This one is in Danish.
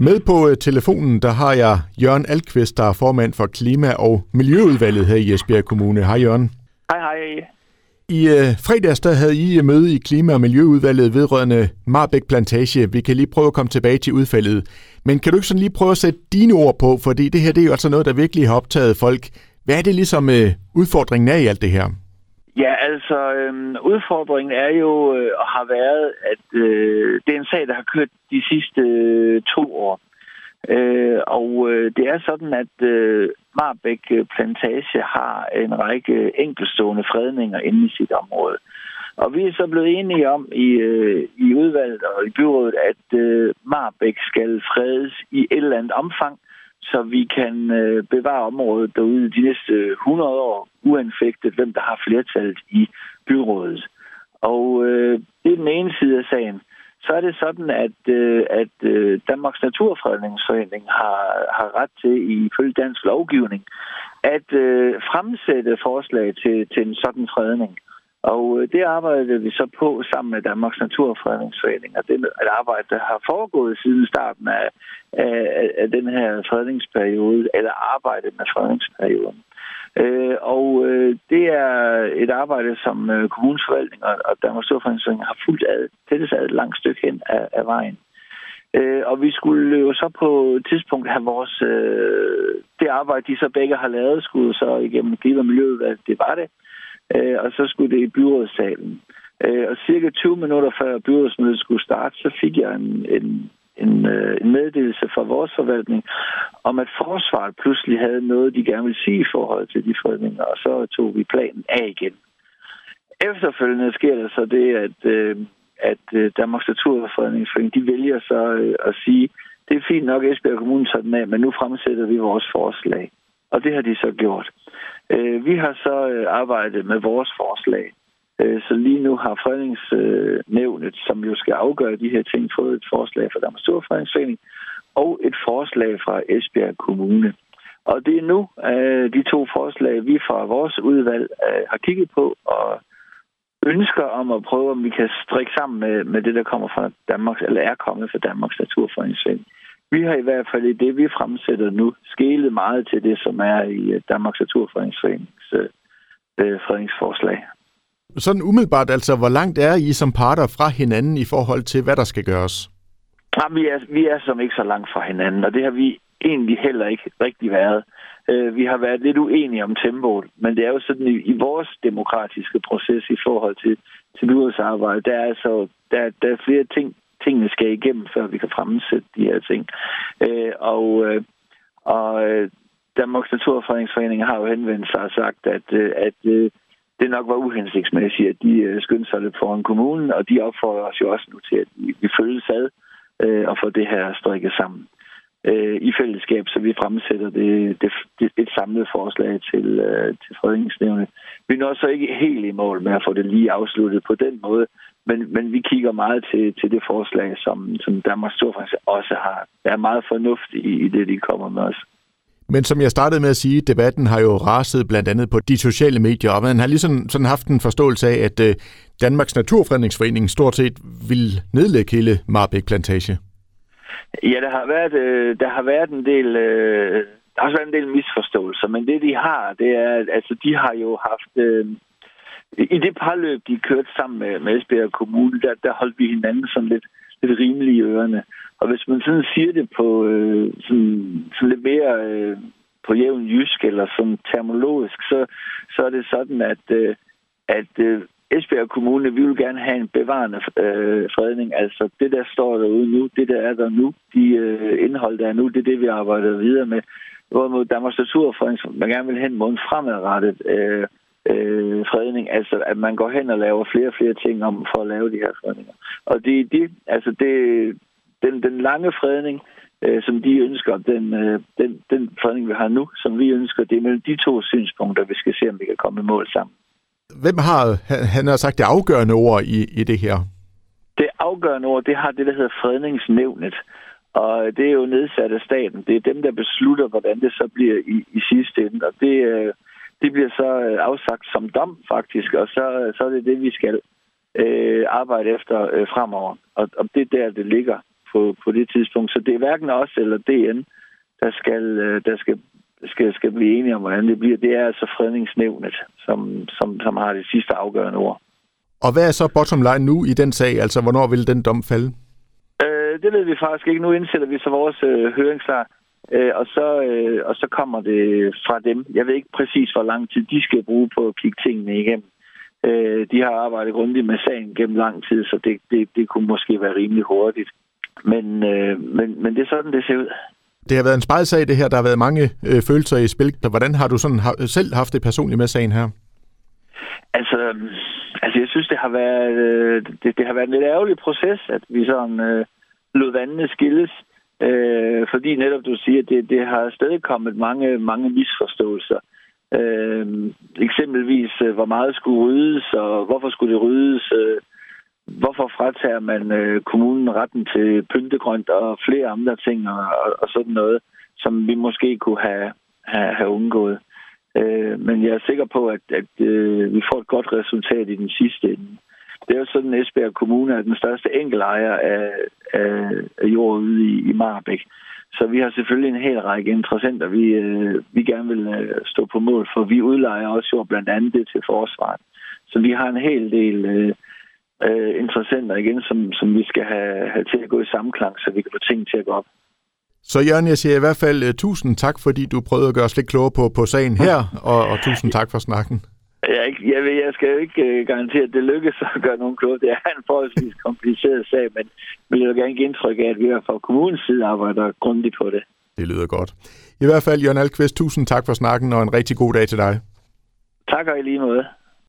Med på øh, telefonen, der har jeg Jørgen Alkvist, der er formand for Klima- og Miljøudvalget her i Esbjerg Kommune. Hej Jørgen. Hej hej. I øh, fredags der havde I møde i Klima- og Miljøudvalget vedrørende Marbæk Plantage. Vi kan lige prøve at komme tilbage til udfaldet. Men kan du ikke sådan lige prøve at sætte dine ord på, fordi det her det er jo altså noget, der virkelig har optaget folk. Hvad er det ligesom øh, udfordringen er i alt det her? Ja, altså øhm, udfordringen er jo øh, og har været, at øh, det er en sag, der har kørt de sidste øh, to år. Øh, og øh, det er sådan, at øh, Marbæk øh, Plantage har en række enkelstående fredninger inde i sit område. Og vi er så blevet enige om i, øh, i udvalget og i byrådet, at øh, Marbæk skal fredes i et eller andet omfang, så vi kan øh, bevare området derude de næste øh, 100 år, uanfægtet hvem der har flertallet i byrådet. Og øh, det er den ene side af sagen. Så er det sådan, at, øh, at øh, Danmarks Naturfredningsforening har, har ret til, ifølge dansk lovgivning, at øh, fremsætte forslag til, til en sådan fredning. Og øh, det arbejdede vi så på sammen med Danmarks Naturfredningsforening, og det er et arbejde, der har foregået siden starten af, af, af den her fredningsperiode, eller arbejdet med fredningsperioden. Øh, og øh, det er et arbejde, som øh, kommunesforvaltningen og, og Danmarks Naturfredningsforening har fulgt ad, tættes ad et langt stykke hen af, af vejen. Øh, og vi skulle jo så på et tidspunkt have vores... Øh, det arbejde, de så begge har lavet, skulle så igennem klima- og miljøudvalget, det var det øh, Øh, og så skulle det i byrådssalen. Øh, og cirka 20 minutter før byrådsmødet skulle starte, så fik jeg en, en, en, øh, en meddelelse fra vores forvaltning om, at forsvaret pludselig havde noget, de gerne ville sige i forhold til de fredninger, og så tog vi planen af igen. Efterfølgende sker der så det, at, øh, at øh, Danmarks Naturfredningsforening, de vælger så øh, at sige, det er fint nok, Esbjerg Kommune tager den af, men nu fremsætter vi vores forslag. Og det har de så gjort. Øh, vi har så øh, arbejdet med vores forslag. Øh, så lige nu har fredningsnævnet, øh, som jo skal afgøre de her ting, fået et forslag fra Danmarks Storfredningsforening og et forslag fra Esbjerg Kommune. Og det er nu øh, de to forslag, vi fra vores udvalg øh, har kigget på og ønsker om at prøve, om vi kan strikke sammen med, med det, der kommer fra Danmarks, eller er kommet fra Danmarks Naturfredningsforening. Vi har i hvert fald i det, vi fremsætter nu, skælet meget til det, som er i øh, Danmarks Naturfredningsforenings øh, øh, fredningsforslag. Sådan umiddelbart, altså, hvor langt er I som parter fra hinanden i forhold til, hvad der skal gøres? Ja, vi, er, vi er som ikke så langt fra hinanden, og det har vi egentlig heller ikke rigtig været. Øh, vi har været lidt uenige om tempoet, men det er jo sådan i, i vores demokratiske proces i forhold til, til byrådsarbejde, der er, altså, der, der er flere ting, tingene skal igennem, før vi kan fremsætte de her ting. Øh, og øh, og øh, Danmarks Naturfredningsforening har jo henvendt sig og sagt, at, øh, at øh, det nok var uhensigtsmæssigt, at de øh, skyndte sig lidt foran kommunen, og de opfordrer os jo også nu til, at vi, vi følges ad øh, og får det her strikket sammen øh, i fællesskab, så vi fremsætter det, det, det, et samlet forslag til, øh, til fredningsnævnet. Vi når så ikke helt i mål med at få det lige afsluttet på den måde, men, men vi kigger meget til, til det forslag, som, som Danmarks Storfrans også har. Der er meget fornuft i, i det, de kommer med os. Men som jeg startede med at sige, debatten har jo raset blandt andet på de sociale medier, og man har ligesom sådan haft en forståelse af, at øh, Danmarks Naturfredningsforening stort set vil nedlægge hele Marbæk Plantage. Ja, der har været, øh, der har været en del... Øh, der har også været en del misforståelser, men det de har, det er, altså de har jo haft... Øh, i det parløb, de kørte sammen med, med Esbjerg Kommune, der, der holdt vi hinanden sådan lidt, lidt rimelige ørerne. Og hvis man sådan siger det på øh, sådan, sådan lidt mere øh, på jævn jysk eller sådan termologisk, så, så er det sådan, at, øh, at øh, Esbjerg Kommune, vi vil gerne have en bevarende øh, fredning. Altså det, der står derude nu, det der er der nu, de øh, indhold, der er nu, det er det, vi arbejder videre med. Hvorimod Danmarks Naturfredning, man gerne vil hen mod en fremadrettet øh, øh, fredning, altså at man går hen og laver flere og flere ting om for at lave de her fredninger. Og det er de, altså det, den, den lange fredning, øh, som de ønsker, den, øh, den, den fredning, vi har nu, som vi ønsker, det er mellem de to synspunkter, vi skal se, om vi kan komme i mål sammen. Hvem har, han har sagt, det afgørende ord i, i det her? Det afgørende ord, det har det, der hedder fredningsnævnet. Og det er jo nedsat af staten. Det er dem, der beslutter, hvordan det så bliver i, i sidste ende. Og det, øh, det bliver så øh, afsagt som dom, faktisk. Og så, så er det det, vi skal øh, arbejde efter øh, fremover. Og, og det er der, det ligger. på, på det tidspunkt. Så det er hverken os eller DN, der skal, øh, der skal, skal, skal blive enige om, hvordan det bliver. Det er altså fredningsnævnet, som, som, som har det sidste afgørende ord. Og hvad er så bottom line nu i den sag? Altså, hvornår vil den dom falde? Øh, det ved vi faktisk ikke. Nu indsætter vi så vores øh, høringsklar, øh, og, så, øh, og så kommer det fra dem. Jeg ved ikke præcis, hvor lang tid de skal bruge på at kigge tingene igennem. Øh, de har arbejdet grundigt med sagen gennem lang tid, så det, det, det kunne måske være rimelig hurtigt. Men, øh, men, men det er sådan, det ser ud. Det har været en spejlsag, det her. Der har været mange øh, følelser i spil. Hvordan har du sådan har, selv haft det personligt med sagen her? Altså, altså jeg synes, det har været, øh, det, det har været en lidt ærgerlig proces, at vi sådan øh, lod vandene skilles. Øh, fordi netop du siger, at det, det har stadig kommet mange, mange misforståelser. Øh, eksempelvis, øh, hvor meget skulle ryddes, og hvorfor skulle det ryddes? Øh, hvorfor fratager man øh, kommunen retten til pyntegrønt og flere andre ting og, og, og sådan noget, som vi måske kunne have, have, have undgået. Øh, men jeg er sikker på, at, at øh, vi får et godt resultat i den sidste ende. Det er jo sådan, at Esbjerg Kommune er den største enkelejer af, af, af jord ude i, i Marbæk. Så vi har selvfølgelig en hel række interessenter, vi, øh, vi gerne vil øh, stå på mål for. Vi udlejer også jord blandt andet det til forsvaret. Så vi har en hel del øh, øh, interessenter igen, som, som vi skal have, have til at gå i samklang, så vi kan få ting til at gå op. Så Jørgen, jeg siger i hvert fald uh, tusind tak, fordi du prøvede at gøre os lidt klogere på, på sagen her, og, og tusind tak for snakken. Jeg, jeg, ved, jeg skal jo ikke uh, garantere, at det lykkes at gøre nogen klogere. Det er en forholdsvis kompliceret sag, men vil jeg gerne give indtryk af, at vi fra kommunens side arbejder grundigt på det. Det lyder godt. I hvert fald, Jørgen Alkvist, tusind tak for snakken, og en rigtig god dag til dig. Tak og i lige måde.